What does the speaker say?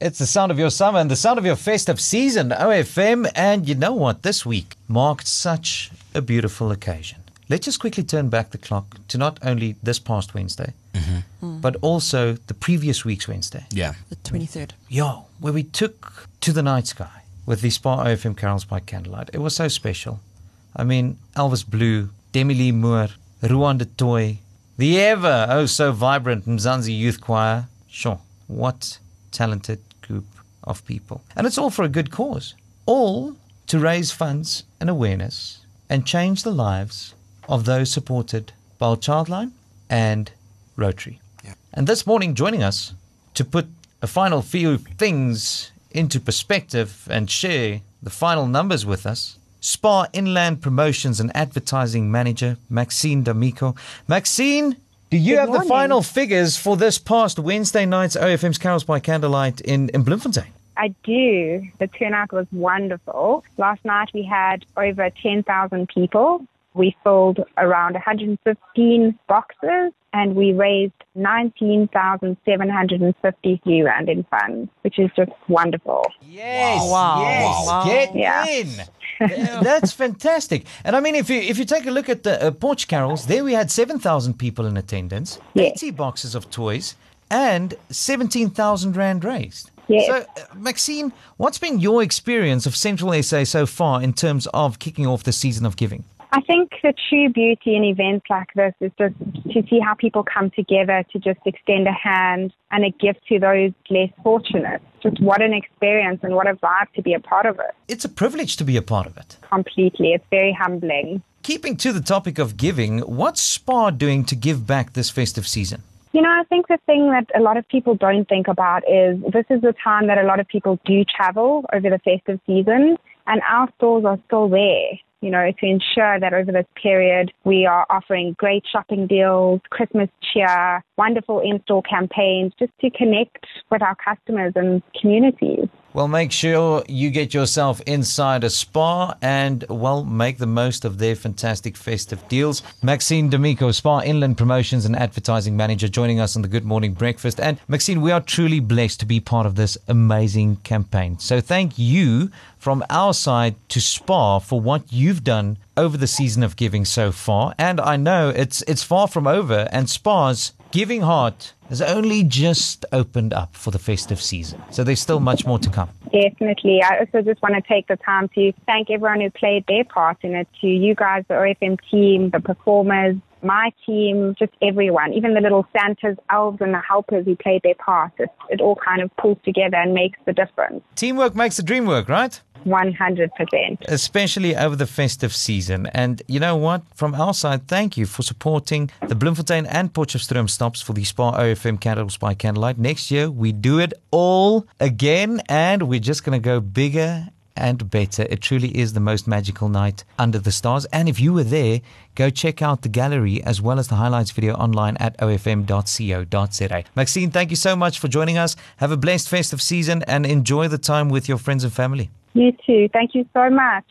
It's the sound of your summer and the sound of your festive season, OFM. And you know what? This week marked such a beautiful occasion. Let's just quickly turn back the clock to not only this past Wednesday, mm-hmm. but also the previous week's Wednesday. Yeah. The 23rd. Yo, where we took to the night sky with the Spar OFM Carols by Candlelight. It was so special. I mean, Elvis Blue, Demi Lee Moore, Ruhan du Toit, the ever oh so vibrant Mzansi Youth Choir. Sure, what talented group of people. And it's all for a good cause. All to raise funds and awareness and change the lives of those supported by Childline and Rotary. Yeah. And this morning, joining us to put a final few things into perspective and share the final numbers with us, Spar Inland Promotions and Advertising Manager, Maxine D'Amico. Maxine, do you Good have morning. the final figures for this past Wednesday night's OFM's Carols by Candlelight in, in Bloemfontein? I do. The turnout was wonderful. Last night we had over 10,000 people. We filled around 115 boxes and we raised 19,750 rand in funds, which is just wonderful. Yes, wow. yes, wow. get yeah. in. That's fantastic. And I mean, if you if you take a look at the uh, Potch Carols, there we had 7,000 people in attendance, yes. 80 boxes of toys, and 17,000 Rand raised. Yes. So, uh, Maxine, what's been your experience of Central SA so far in terms of kicking off the season of giving? I think the true beauty in events like this is just to see how people come together to just extend a hand and a gift to those less fortunate. Just what an experience and what a vibe to be a part of it. It's a privilege to be a part of it. Completely. It's very humbling. Keeping to the topic of giving, what's SPAR doing to give back this festive season? You know, I think the thing that a lot of people don't think about is this is the time that a lot of people do travel over the festive season, and our stores are still there you know, to ensure that over this period we are offering great shopping deals, Christmas cheer, wonderful in-store campaigns, just to connect with our customers and communities. Well, make sure you get yourself inside a Spar and, well, make the most of their fantastic festive deals. Maxine D'Amico, Spar Inland Promotions and Advertising Manager, joining us on the Good Morning Breakfast. And, Maxine, we are truly blessed to be part of this amazing campaign. So, thank you from our side to Spar for what you've done over the season of giving so far. And I know it's, it's far from over, and Spar's Giving Heart has only just opened up for the festive season. So there's still much more to come. Definitely. I also just want to take the time to thank everyone who played their part in it, to you guys, the OFM team, the performers, my team, just everyone, even the little Santas, elves, and the helpers who played their part. It, it all kind of pulls together and makes the difference. Teamwork makes the dream work, right? 100%. Especially over the festive season. And you know what? From our side, thank you for supporting the Bloemfontein and Potchefstroom stops for the Spar OFM Carols by Candlelight. Next year, we do it all again, and we're just going to go bigger and better. It truly is the most magical night under the stars. And if you were there, go check out the gallery as well as the highlights video online at ofm.co.za. Maxine, thank you so much for joining us. Have a blessed festive season and enjoy the time with your friends and family. You too. Thank you so much.